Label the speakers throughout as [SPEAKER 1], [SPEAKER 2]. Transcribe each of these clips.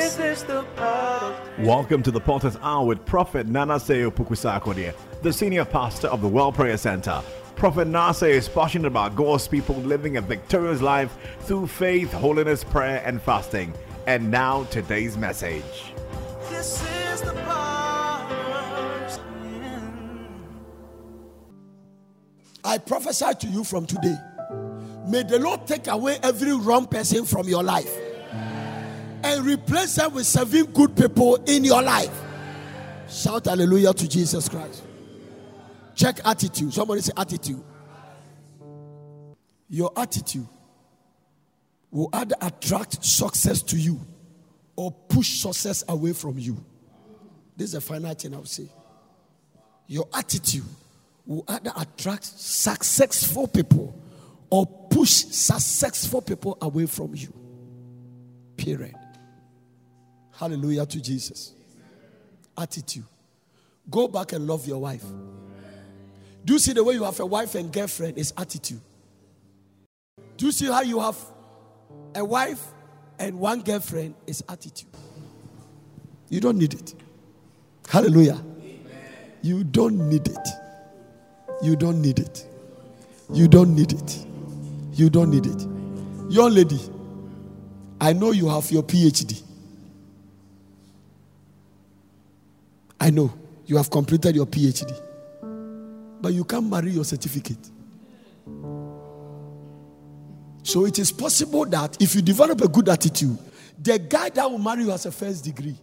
[SPEAKER 1] This is the part
[SPEAKER 2] Welcome to the Potter's Hour with Prophet Nanasei Opoku-Sarkodie, the senior pastor of the World Prayer Center. Prophet Nase is passionate about God's people living a victorious life through faith, holiness, prayer, and fasting. And now, today's message.
[SPEAKER 1] this is the.
[SPEAKER 3] I prophesy to you from today. May the Lord take away every wrong person from your life and replace them with seven good people in your life. Shout hallelujah to Jesus Christ. Check attitude. Somebody say attitude. Your attitude will either attract success to you or push success away from you. This is the final thing I'll say. Your attitude will either attract successful people or push successful people away from you. Period. Hallelujah to Jesus. Attitude. Go back and love your wife. Do you see the way you have a wife and girlfriend is attitude? Do you see how you have a wife and one girlfriend is attitude? You don't need it. Hallelujah. You don't need it. You don't need it. You don't need it. You don't need it. Young lady, I know you have your PhD. I know you have completed your PhD. But you can't marry your certificate. So it is possible that if you develop a good attitude, the guy that will marry you has a first degree.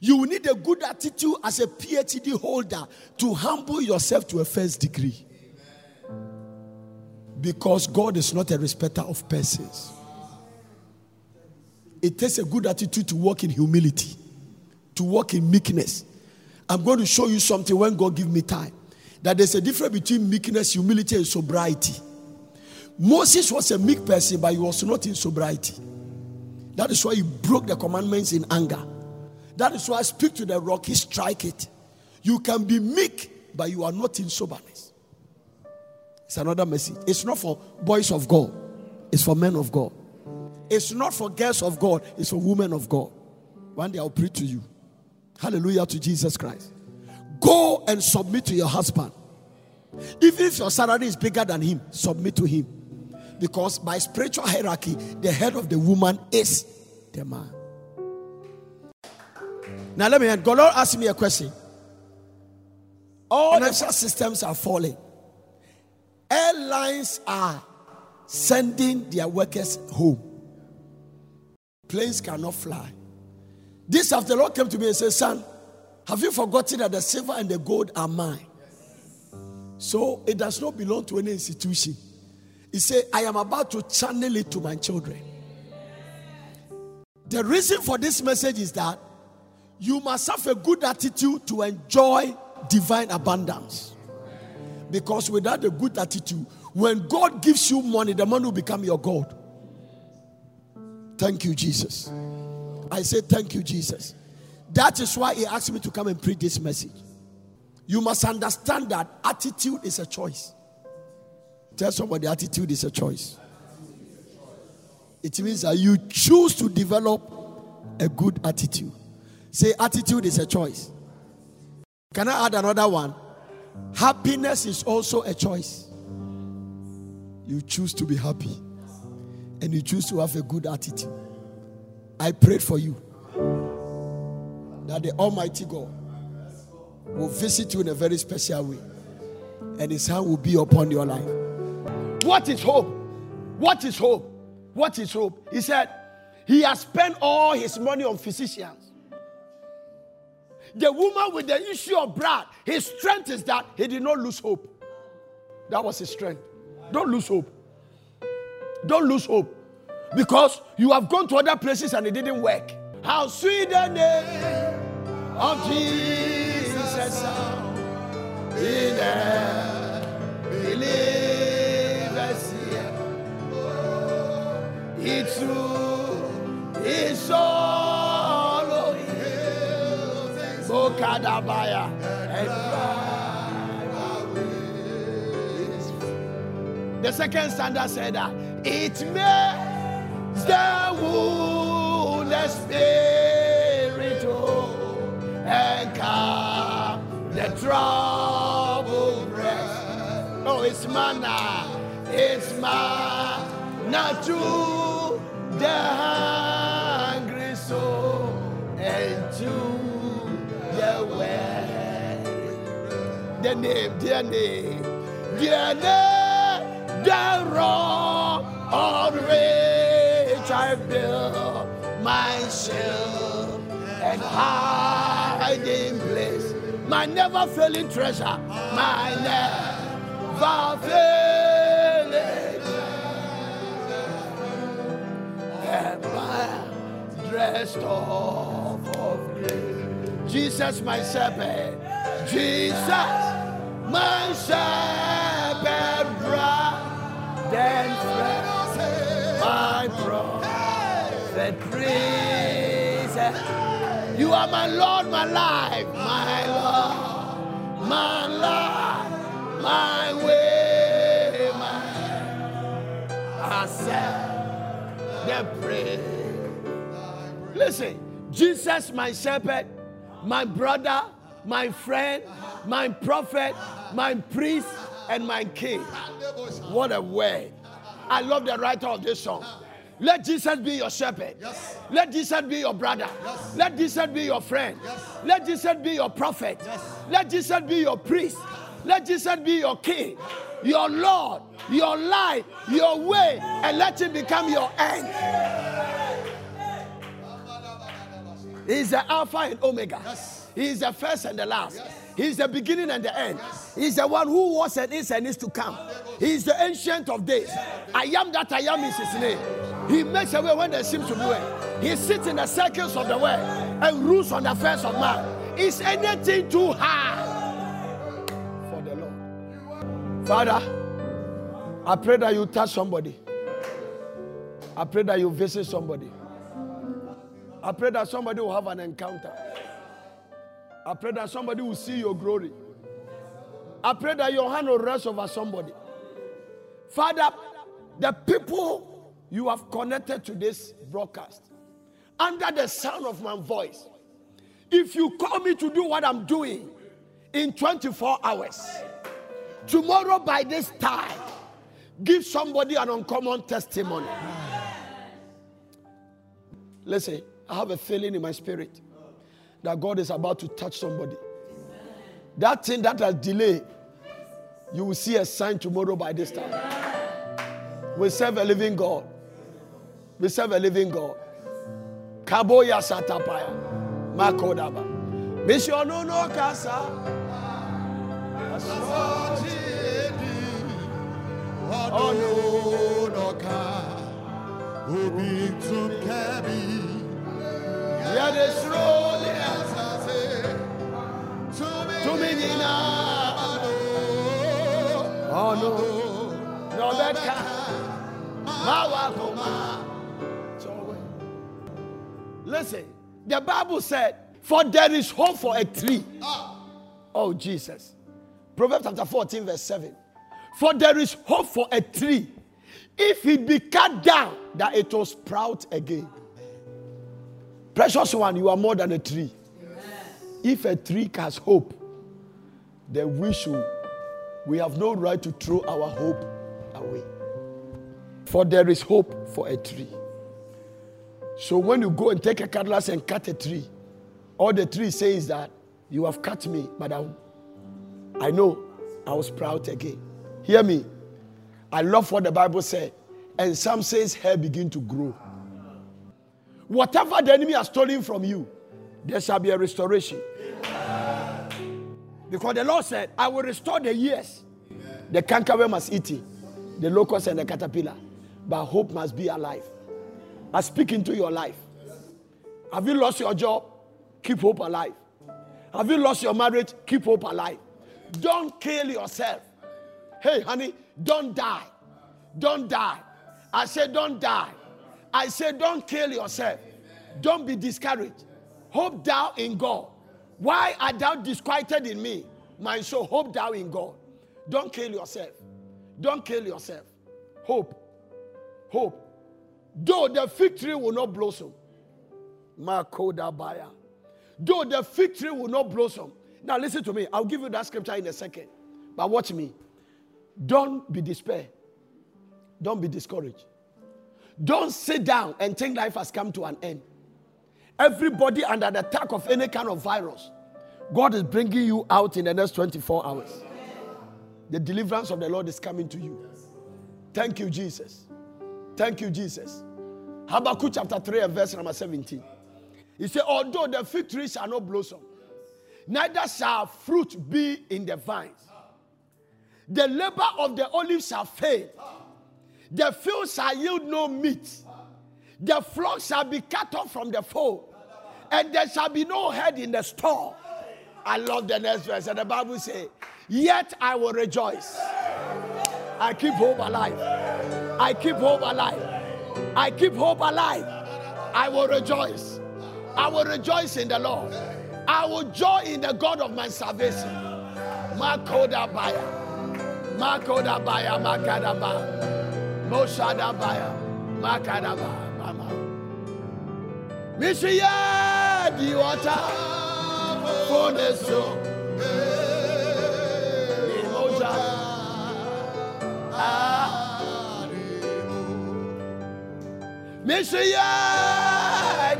[SPEAKER 3] You will need a good attitude as a PhD holder to humble yourself to a first degree. Because God is not a respecter of persons. It takes a good attitude to walk in humility, to walk in meekness. I'm going to show you something when God give me time. That there's a difference between meekness, humility, and sobriety. Moses was a meek person, but he was not in sobriety. That is why he broke the commandments in anger. That is why I speak to the rock, he strike it. You can be meek, but you are not in soberness. It's another message. It's not for boys of God, it's for men of God. It's not for girls of God, it's for women of God. One day I'll preach to you. Hallelujah to Jesus Christ. Go and submit to your husband. Even if your salary is bigger than him, submit to him. Because by spiritual hierarchy, the head of the woman is the man. Now let me end. God Lord asked me a question. All financial systems are falling. Airlines are sending their workers home. Planes cannot fly. This after the Lord came to me and said, Son, have you forgotten that the silver and the gold are mine? So it does not belong to any institution. He said, I am about to channel it to my children. The reason for this message is that you must have a good attitude to enjoy divine abundance. Because without a good attitude, when God gives you money, the money will become your God. Thank you, Jesus. I say, Thank you, Jesus. That is why He asked me to come and preach this message. You must understand that attitude is a choice. Tell somebody, attitude is a choice. It means that you choose to develop a good attitude. Say, attitude is a choice. Can I add another one? Happiness is also a choice. You choose to be happy and you choose to have a good attitude. I prayed for you that the Almighty God will visit you in a very special way and His hand will be upon your life. What is hope? What is hope? What is hope? He said, He has spent all his money on physicians. The woman with the issue of blood, his strength is that he did not lose hope. That was his strength. Don't lose hope. Don't lose hope. Because you have gone to other places and it didn't work. How sweet the name of Jesus sound in the believers here. It's true, it's all. Bokadabaya and The second standard said that it may the wounded spirit, oh, and calm the troubled breast. Oh, it's manna, it's manna to the hungry soul and to the weary. The name, their name, their name, the rock on build my shield and hiding place. My never failing treasure, my never failing and my dressed off of grace. Jesus, my shepherd, Jesus, my shepherd, brother and friend, my prophet, praise. You are my Lord, my life, my Lord, my life, my way, my accept the praise. Listen, Jesus, my shepherd, my brother, my friend, my prophet, my priest, and my king. What a word. I love the writer of this song. Let Jesus be your shepherd. Yes. Let Jesus be your brother. Yes. Let Jesus be your friend. Yes. Let Jesus be your prophet. Let Jesus be your priest. Let Jesus be your king, your Lord, your life, your way, and let him become your end. He's the Alpha and Omega. He's the first and the last. He's the beginning and the end. He's the one who was and is and is to come. He's the ancient of days. I am that I am is his name. He makes a way when there seems to be way. He sits in the circles of the world and rules on the affairs of man. Is anything too hard for the Lord? Father, I pray that you touch somebody. I pray that you visit somebody. I pray that somebody will have an encounter. I pray that somebody will see your glory. I pray that your hand will rest over somebody. Father, the people you have connected to this broadcast, under the sound of my voice, if you call me to do what I'm doing in 24 hours, tomorrow by this time, give somebody an uncommon testimony. Listen, I have a feeling in my spirit that God is about to touch somebody. That thing that has delayed, you will see a sign tomorrow by this time. We serve a living God. We serve a living God. Kaboya satapaya. Makodaba. Missiono no casa.
[SPEAKER 4] ọdún ọ̀ka òbí tún kẹ́bi
[SPEAKER 3] Yede srole
[SPEAKER 4] ẹ̀sàsẹ̀ túnmí
[SPEAKER 3] tumina. Ono. No beka. Mawa koma. Listen, the Bible said, For there is hope for a tree. Ah. Oh, Jesus. Proverbs chapter 14, verse 7. For there is hope for a tree. If it be cut down, that it will sprout again. Precious one, you are more than a tree. If a tree has hope, then we should, we have no right to throw our hope away. For there is hope for a tree. So when you go and take a cutlass and cut a tree, all the tree says that you have cut me, but I, I know I will sprout again. Hear me. I love what the Bible said. And some says hair begin to grow. Whatever the enemy has stolen from you, there shall be a restoration. Because the Lord said, I will restore the years. The cankerworm must eat it, the locust and the caterpillar. But hope must be alive. I speak into your life. Have you lost your job? Keep hope alive. Have you lost your marriage? Keep hope alive. Don't kill yourself. Hey, honey, don't die. Don't die. I say, don't die. I say, don't kill yourself. Don't be discouraged. Hope thou in God. Why art thou disquieted in me? My soul, hope thou in God. Don't kill yourself. Don't kill yourself. Hope. Hope. Though the fig tree will not blossom. Makoda Baya. Though the fig tree will not blossom. Now listen to me. I'll give you that scripture in a second. But watch me. Don't be despair. Don't be discouraged. Don't sit down and think life has come to an end. Everybody under the attack of any kind of virus, God is bringing you out in the next 24 hours. The deliverance of the Lord is coming to you. Thank you, Jesus. Thank you, Jesus. Habakkuk chapter 3 and verse number 17. He said, Although the fig tree shall not blossom, neither shall fruit be in the vines. The labor of the olive shall fail. The field shall yield no meat. The flock shall be cut off from the fold. And there shall be no head in the store. I love the next verse. And the Bible says, Yet I will rejoice. I keep hope alive. I keep hope alive. I keep hope alive. I will rejoice. I will rejoice in the Lord. I will joy in the God of my salvation. Makoda Baya. Makoda Baya. Makadaba. Moshada Baya. Makadaba. Mama. Mishiya Diwata. Foneso. Moja. Mishiya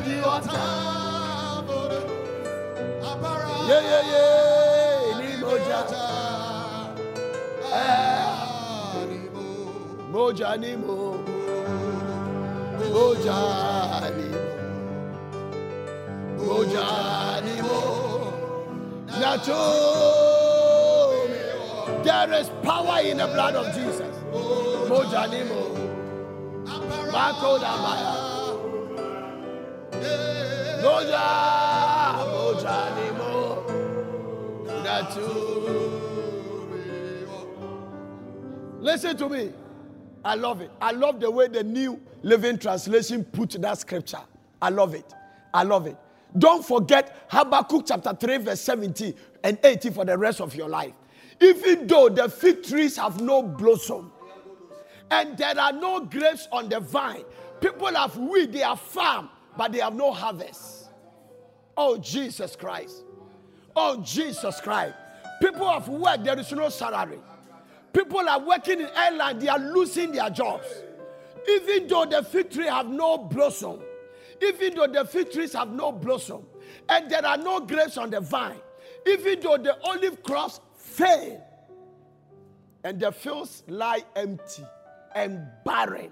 [SPEAKER 3] Diwata. Yeah, yeah, yeah. Ni moja. Ah. Moja ni mo. Moja ni mo. Moja ni mo. Nacho. There is power in the blood of Jesus. Moja ni mo. Listen to me. I love it. I love the way the New Living Translation put that scripture. I love it. I love it. Don't forget Habakkuk chapter 3, verse 17 and 18 for the rest of your life. Even though the fig trees have no blossom and there are no grapes on the vine, people have weed, they are farm, but they have no harvest. Oh, Jesus Christ. Oh, Jesus Christ. People have work, there is no salary. People are working in airline, they are losing their jobs. Even though the fig tree have no blossom, even though the fig trees have no blossom, and there are no grapes on the vine, even though the olive crops fail, and the fields lie empty and barren,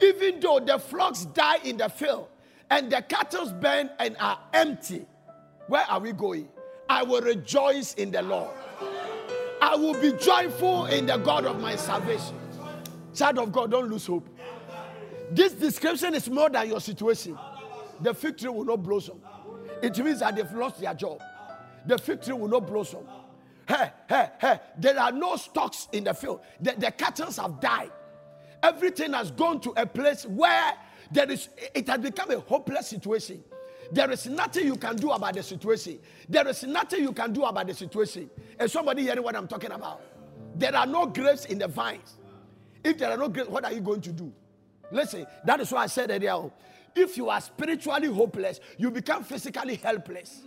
[SPEAKER 3] even though the flocks die in the field, and the cattle burn and are empty, where are we going? I will rejoice in the Lord. I will be joyful in the God of my salvation. Child of God, don't lose hope. This description is more than your situation. The fig tree will not blossom. It means that they've lost their job. The fig tree will not blossom. Hey, hey, hey, there are no stocks in the field. The, the cattle have died. Everything has gone to a place where there is it has become a hopeless situation. There is nothing you can do about the situation. There is nothing you can do about the situation. And somebody hearing what I'm talking about? There are no grapes in the vines. If there are no grapes, what are you going to do? Listen, that is why I said earlier. If you are spiritually hopeless, you become physically helpless.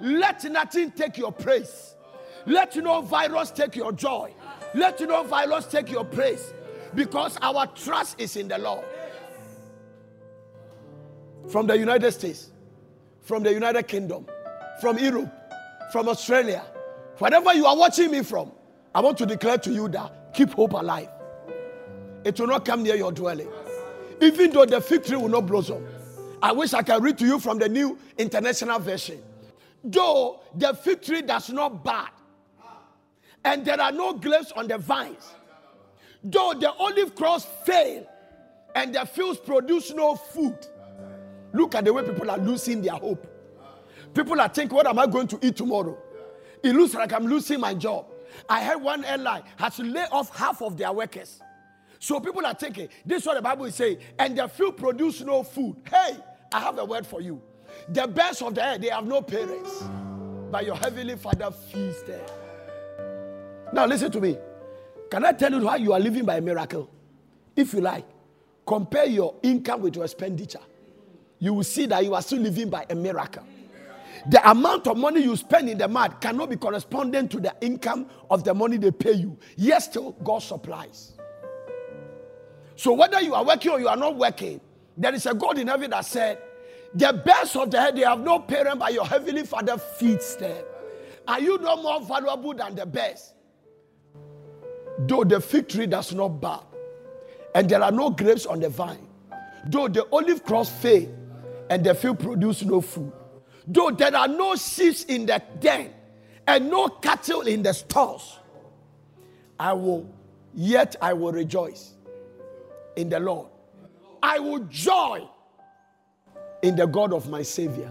[SPEAKER 3] Let nothing take your praise. Let no virus take your joy. Let no virus take your praise. Because our trust is in the Lord. From the United States, from the United Kingdom, from Europe, from Australia, wherever you are watching me from, I want to declare to you that keep hope alive. It will not come near your dwelling. Even though the fig tree will not blossom. I wish I can read to you from the new international version. Though the fig tree does not bud, and there are no grapes on the vines, though the olive crops fail, and the fields produce no food. Look at the way people are losing their hope. People are thinking, what am I going to eat tomorrow? It looks like I'm losing my job. I heard one airline has to lay off half of their workers. So people are thinking, this is what the Bible is saying, and the field produce no food. Hey, I have a word for you. The best of the air, they have no parents, but your heavenly Father feeds them. Now listen to me. Can I tell you how you are living by a miracle? If you like, compare your income with your expenditure. You will see that you are still living by a miracle. The amount of money you spend in the mart cannot be corresponding to the income of the money they pay you. Yes, still, God supplies. So whether you are working or you are not working, there is a God in heaven that said, The best of the head, they have no parent, but your heavenly father feeds them. Are you no more valuable than the best? Though the fig tree does not bear, and there are no grapes on the vine, though the olive cross fail, and the field produce no food, though there are no sheep in the den, and no cattle in the stalls, I will, yet I will rejoice in the Lord. I will joy in the God of my Savior.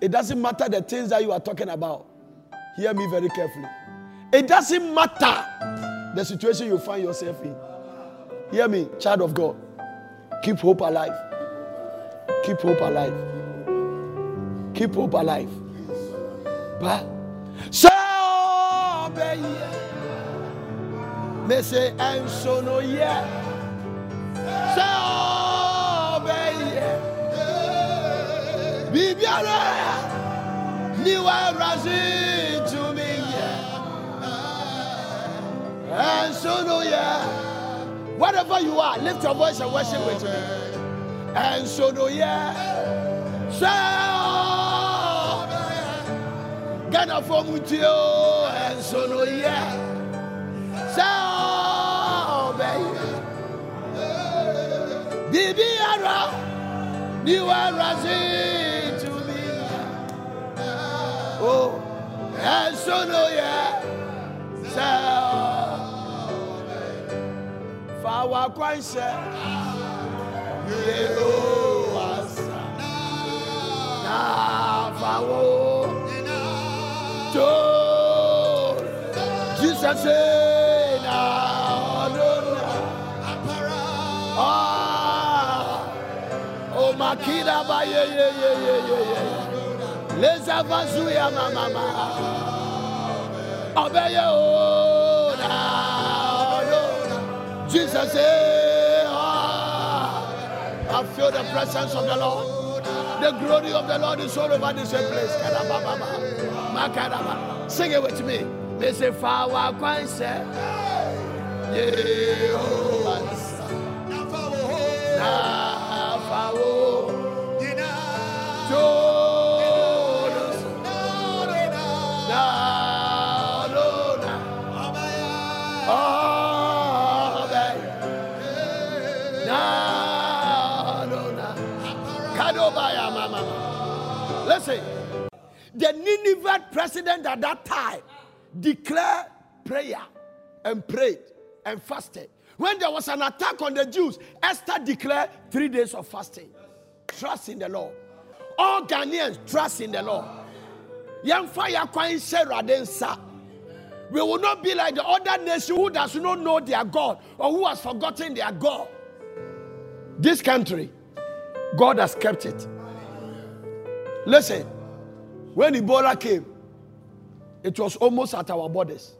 [SPEAKER 3] It doesn't matter the things that you are talking about. Hear me very carefully. It doesn't matter the situation you find yourself in. Hear me, child of God. Keep hope alive. Keep hope alive. Keep hope alive. But so obey. Me say and so no yeah. Bibiara ni wa razi to me yeah. And so no. Wherever you are, lift your voice and worship with me. And so no yeah. Say Ghana for Mutio and so no Bibiara ni wa Oh, and so no yeah. Say Fawa kwanse. Yehoasa. Na fawo. To. Jesus na onona. Ah. Oh makida ba ye ye ye. Leza mama mama. Obeye o na onona. Jesus ah. I feel the presence of the Lord. The glory of the Lord is all over this place. Makadaba. Sing it with me. They say, Fawa Kwanse. Yehovah. Na fawo. Jonas. Listen. The Nineveh president at that time declared prayer and prayed and fasted. When there was an attack on the Jews, Esther declared three days of fasting. Trust in the Lord. All Ghanaians trust in the Lord. We will not be like the other nation who does not know their God or who has forgotten their God. This country, God has kept it. Listen, when Ebola came, it was almost at our borders.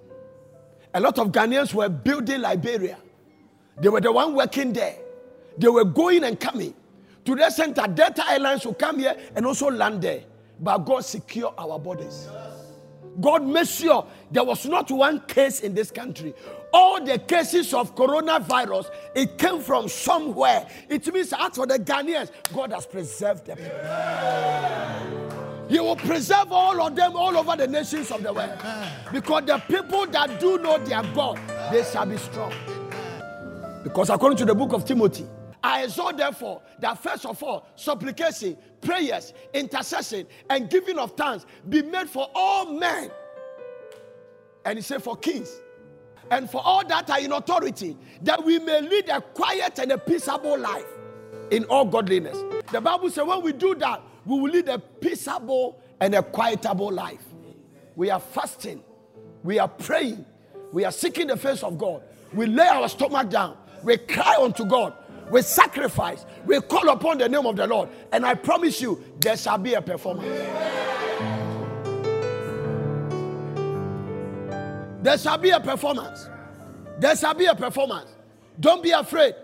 [SPEAKER 3] A lot of Ghanaians were building Liberia. They were the one working there. They were going and coming. To the center, Delta Airlines will come here and also land there. But God secure our borders. God made sure there was not one case in this country. All the cases of coronavirus, it came from somewhere. It means as for the Ghanaians, God has preserved them. He will preserve all of them all over the nations of the world. Because the people that do know their God, they shall be strong. Because according to the book of Timothy, I exhort therefore that first of all, supplication, prayers, intercession, and giving of thanks be made for all men. And he said, for kings and for all that are in authority, that we may lead a quiet and a peaceable life in all godliness. The Bible says when we do that, we will lead a peaceable and a quietable life. We are fasting, we are praying, we are seeking the face of God. We lay our stomach down, we cry unto God, we sacrifice, we call upon the name of the Lord, and I promise you, there shall be a performance. There shall be a performance. There shall be a performance. Don't be afraid.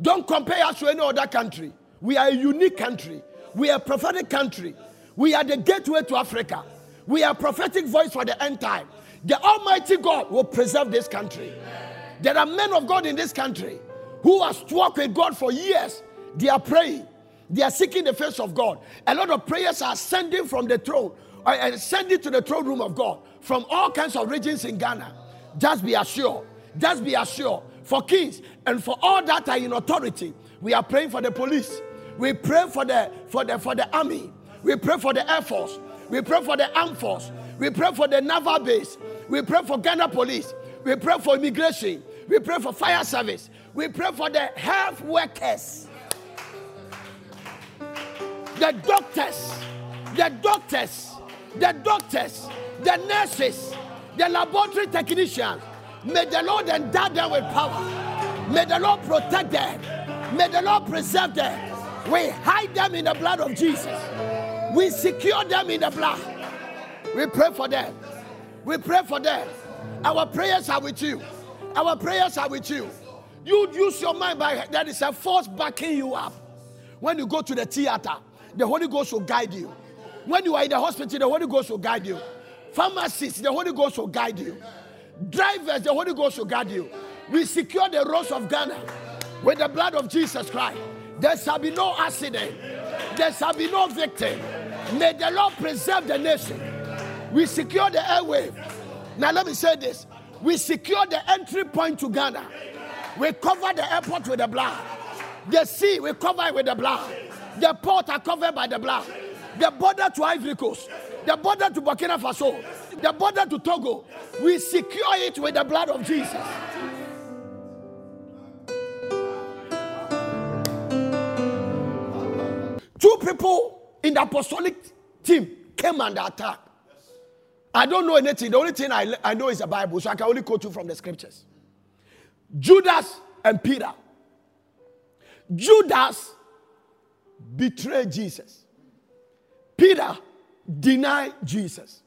[SPEAKER 3] Don't compare us to any other country. We are a unique country. We are a prophetic country. We are the gateway to Africa. We are prophetic voice for the end time. The Almighty God will preserve this country. There are men of God in this country who has walked with God for years. They are praying. They are seeking the face of God. A lot of prayers are sending from the throne uh, and sending to the throne room of God from all kinds of regions in Ghana. Just be assured. Just be assured. For kings and for all that are in authority, we are praying for the police. We pray for the for the for the army. We pray for the air force. We pray for the armed force. We pray for the naval base. We pray for Ghana police. We pray for immigration. We pray for fire service. We pray for the health workers, the doctors, the doctors, the doctors, the nurses, the laboratory technicians. May the Lord endow them with power. May the Lord protect them. May the Lord preserve them. We hide them in the blood of Jesus. We secure them in the blood. We pray for them. We pray for them. Our prayers are with you. Our prayers are with you. You use your mind by there is a force backing you up. When you go to the theater, the Holy Ghost will guide you. When you are in the hospital, the Holy Ghost will guide you. Pharmacists, the Holy Ghost will guide you. Drivers, the Holy Ghost will guide you. We secure the roads of Ghana with the blood of Jesus Christ. There shall be no accident. There shall be no victim. May the Lord preserve the nation. We secure the airway. Now let me say this. We secure the entry point to Ghana. We cover the airport with the blood. The sea, we cover it with the blood. The port are covered by the blood. The border to Ivory Coast, the border to Burkina Faso, the border to Togo, we secure it with the blood of Jesus. Two people in the apostolic team came under attack. I don't know anything. The only thing I, I know is the Bible, so I can only quote you from the scriptures. Judas and Peter. Judas betrayed Jesus. Peter denied Jesus.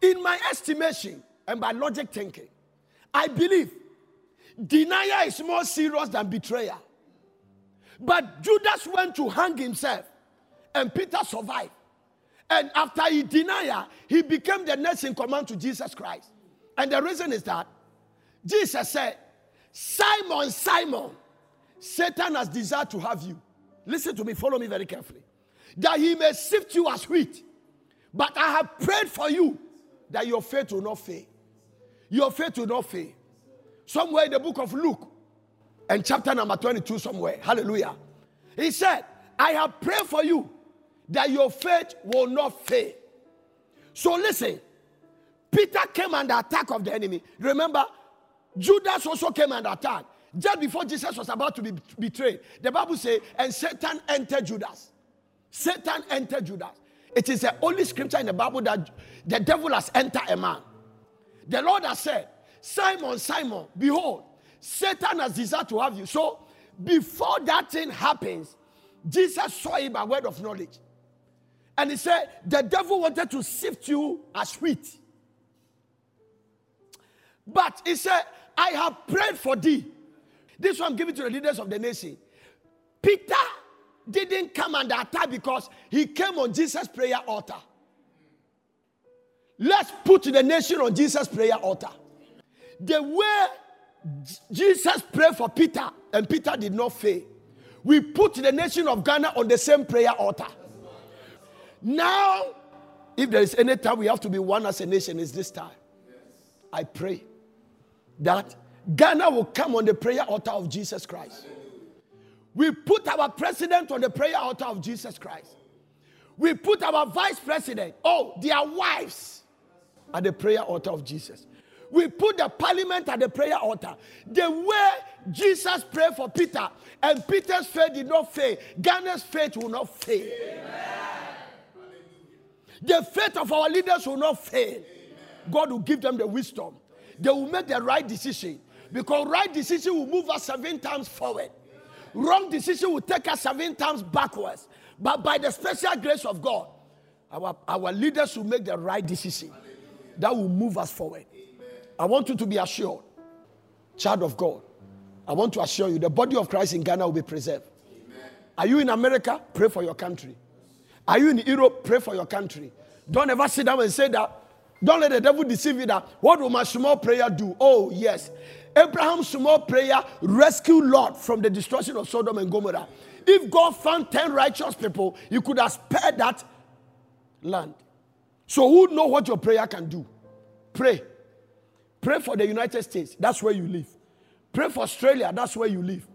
[SPEAKER 3] In my estimation and by logic thinking, I believe denial is more serious than betrayal. But Judas went to hang himself, and Peter survived. And after he denied, he became the next in command to Jesus Christ. And the reason is that Jesus said, Simon, Simon, Satan has desired to have you. Listen to me, follow me very carefully. That he may sift you as wheat. But I have prayed for you that your faith will not fail. Your faith will not fail. Somewhere in the book of Luke, and chapter number 22, somewhere. Hallelujah. He said, I have prayed for you that your faith will not fail. So listen, Peter came under attack of the enemy. Remember, Judas also came and attacked. Just before Jesus was about to be betrayed, the Bible says, and Satan entered Judas. Satan entered Judas. It is the only scripture in the Bible that the devil has entered a man. The Lord has said, Simon, Simon, behold, Satan has desired to have you. So before that thing happens, Jesus saw it by word of knowledge. And he said, The devil wanted to sift you as wheat. But he said, I have prayed for thee. This one I'm giving to the leaders of the nation. Peter didn't come under attack because he came on Jesus' prayer altar. Let's put the nation on Jesus' prayer altar. The way Jesus prayed for Peter and Peter did not fail, we put the nation of Ghana on the same prayer altar. Now, if there is any time we have to be one as a nation, is this time. I pray that Ghana will come on the prayer altar of Jesus Christ. We put our president on the prayer altar of Jesus Christ. We put our vice president, oh, their wives, at the prayer altar of Jesus. we put the parliament at the prayer altar. The way Jesus prayed for Peter and Peter's faith did not fail, Ghana's faith will not fail. The faith of our leaders will not fail. God will give them the wisdom. They will make the right decision because right decision will move us seven times forward. Wrong decision will take us seven times backwards. But by the special grace of God, our, our leaders will make the right decision that will move us forward. I want you to be assured, child of God. I want to assure you the body of Christ in Ghana will be preserved. Are you in America? Pray for your country. Are you in Europe? Pray for your country. Don't ever sit down and say that. Don't let the devil deceive you that. What will my small prayer do? Oh, yes. Abraham's small prayer rescued Lot from the destruction of Sodom and Gomorrah. If God found 10 righteous people, he could have spared that land. So, who know what your prayer can do? Pray. Pray for the United States. That's where you live. Pray for Australia. That's where you live.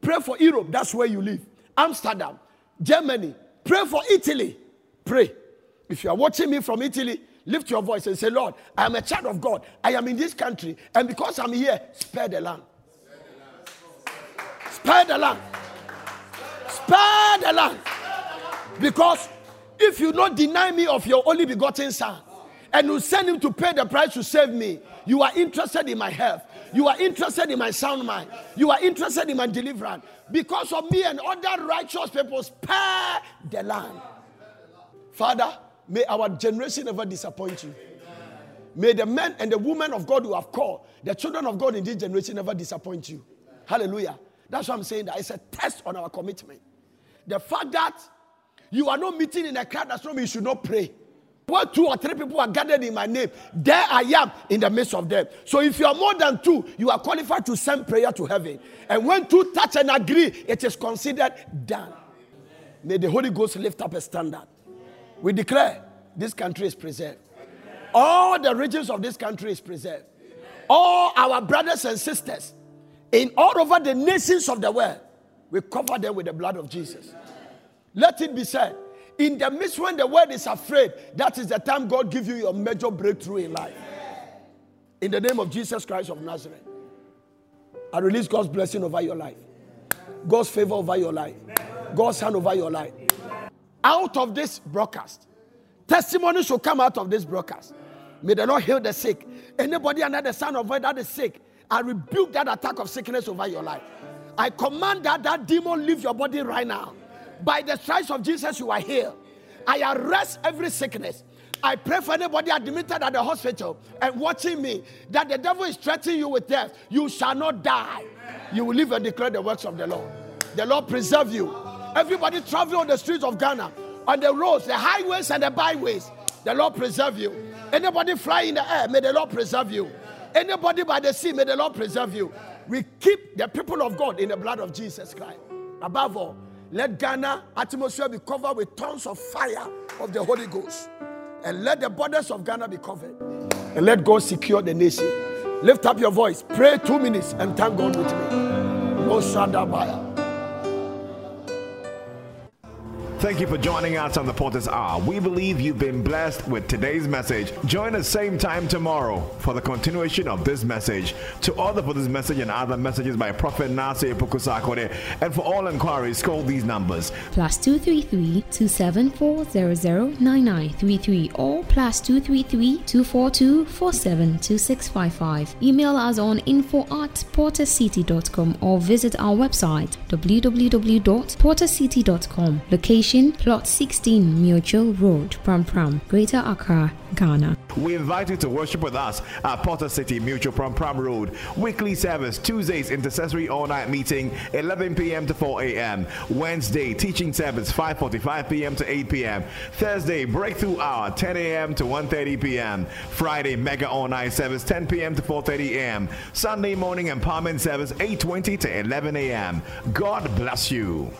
[SPEAKER 3] Pray for Europe. That's where you live. Amsterdam, Germany. Pray for Italy. Pray. If you are watching me from Italy, lift your voice and say, Lord, I am a child of God. I am in this country. And because I'm here, spare the land. Spare the land. Spare the land. Because if you not deny me of your only begotten son and you send him to pay the price to save me, you are interested in my health. You are interested in my sound mind. You are interested in my deliverance. Because of me and other righteous people, spare the land. Father, may our generation never disappoint you. May the men and the women of God who have called, the children of God in this generation never disappoint you. Hallelujah. That's what I'm saying. That it's a test on our commitment. The fact that you are not meeting in a crowd does not mean you should not pray. Where two or three people are gathered in my name, there I am in the midst of them. So if you are more than two, you are qualified to send prayer to heaven. And when two touch and agree, it is considered done. May the Holy Ghost lift up a standard. We declare this country is preserved. All the regions of this country is preserved. All our brothers and sisters in all over the nations of the world, we cover them with the blood of Jesus. Let it be said, in the midst when the world is afraid, that is the time God give you your major breakthrough in life. In the name of Jesus Christ of Nazareth, I release God's blessing over your life, God's favor over your life, God's hand over your life. Out of this broadcast, testimony should come out of this broadcast. May the Lord heal the sick. Anybody under the sound of voice that is sick, I rebuke that attack of sickness over your life. I command that that demon leave your body right now. By the stripes of Jesus, you are healed. I arrest every sickness. I pray for anybody admitted at the hospital and watching me that the devil is threatening you with death. You shall not die. You will live and declare the works of the Lord. The Lord preserve you. Everybody traveling on the streets of Ghana, on the roads, the highways, and the byways, the Lord preserve you. Anybody fly in the air, may the Lord preserve you. Anybody by the sea, may the Lord preserve you. We keep the people of God in the blood of Jesus Christ. Above all, let Ghana atmosphere be covered with tons of fire of the Holy Ghost. And let the borders of Ghana be covered. And let God secure the nation. Lift up your voice. Pray two minutes and thank God with me. No Shadabaya.
[SPEAKER 2] Thank you for joining us on the Potter's Hour. We believe you've been blessed with today's message. Join us same time tomorrow for the continuation of this message. To order for this message and other messages by Prophet Nasir Opoku-Sarkodie, and for all inquiries, call these numbers
[SPEAKER 5] plus 233 274 009933 or plus 233 242 472655. Email us on info at portercity.com or visit our website www.portercity.com. Location Plot 16 Mutual Road, Pram Pram, Greater Accra, Ghana.
[SPEAKER 2] We invite you to worship with us at Potter City Mutual Pram Pram Road. Weekly service, Tuesdays, intercessory all-night meeting, 11 p.m. to 4 a.m. Wednesday, teaching service, 5.45 p.m. to 8 p.m. Thursday, breakthrough hour, 10 a.m. to 1.30 p.m. Friday, mega all-night service, 10 p.m. to 4.30 a.m. Sunday morning empowerment service, 8.20 to 11 a.m. God bless you.